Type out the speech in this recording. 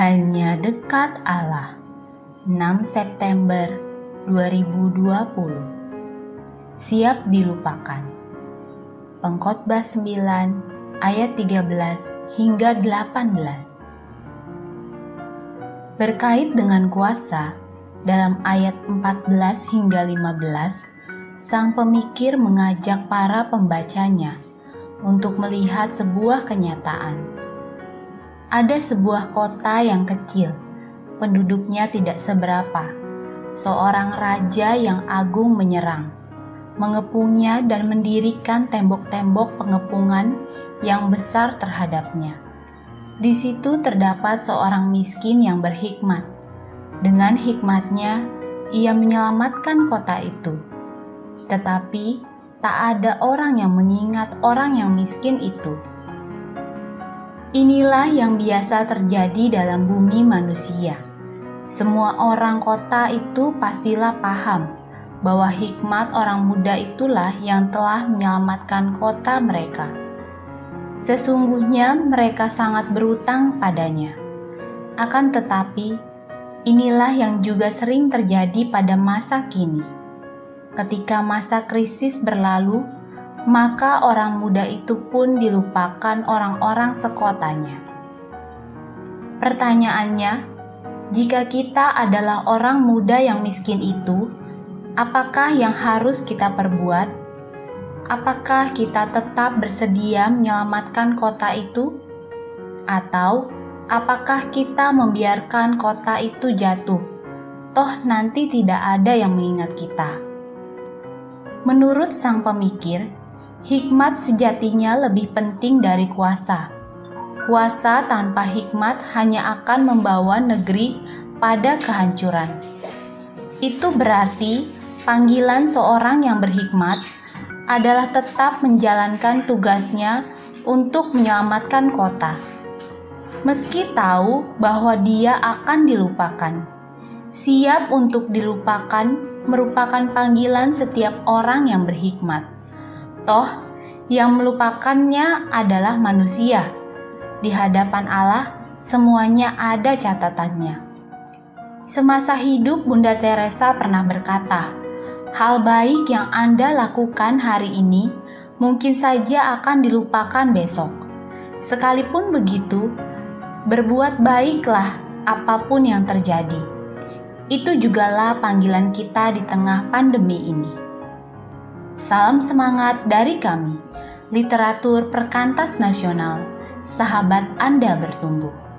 Hanya dekat Allah. 6 September 2020 Siap dilupakan. Pengkhotbah 9 ayat 13 hingga 18 Berkait dengan kuasa dalam ayat 14 hingga 15 sang pemikir mengajak para pembacanya untuk melihat sebuah kenyataan ada sebuah kota yang kecil, penduduknya tidak seberapa. Seorang raja yang agung menyerang, mengepungnya dan mendirikan tembok-tembok pengepungan yang besar terhadapnya. Di situ terdapat seorang miskin yang berhikmat. Dengan hikmatnya, ia menyelamatkan kota itu. Tetapi tak ada orang yang mengingat orang yang miskin itu Inilah yang biasa terjadi dalam bumi manusia. Semua orang kota itu pastilah paham bahwa hikmat orang muda itulah yang telah menyelamatkan kota mereka. Sesungguhnya mereka sangat berutang padanya. Akan tetapi, inilah yang juga sering terjadi pada masa kini. Ketika masa krisis berlalu, maka orang muda itu pun dilupakan orang-orang sekotanya. Pertanyaannya, jika kita adalah orang muda yang miskin itu, apakah yang harus kita perbuat? Apakah kita tetap bersedia menyelamatkan kota itu, atau apakah kita membiarkan kota itu jatuh? Toh, nanti tidak ada yang mengingat kita. Menurut sang pemikir, Hikmat sejatinya lebih penting dari kuasa. Kuasa tanpa hikmat hanya akan membawa negeri pada kehancuran. Itu berarti panggilan seorang yang berhikmat adalah tetap menjalankan tugasnya untuk menyelamatkan kota. Meski tahu bahwa dia akan dilupakan, siap untuk dilupakan merupakan panggilan setiap orang yang berhikmat. Toh, yang melupakannya adalah manusia. Di hadapan Allah, semuanya ada catatannya. Semasa hidup, Bunda Teresa pernah berkata, "Hal baik yang Anda lakukan hari ini mungkin saja akan dilupakan besok. Sekalipun begitu, berbuat baiklah apa pun yang terjadi." Itu jugalah panggilan kita di tengah pandemi ini. Salam semangat dari kami, literatur perkantas nasional, sahabat Anda bertumbuh.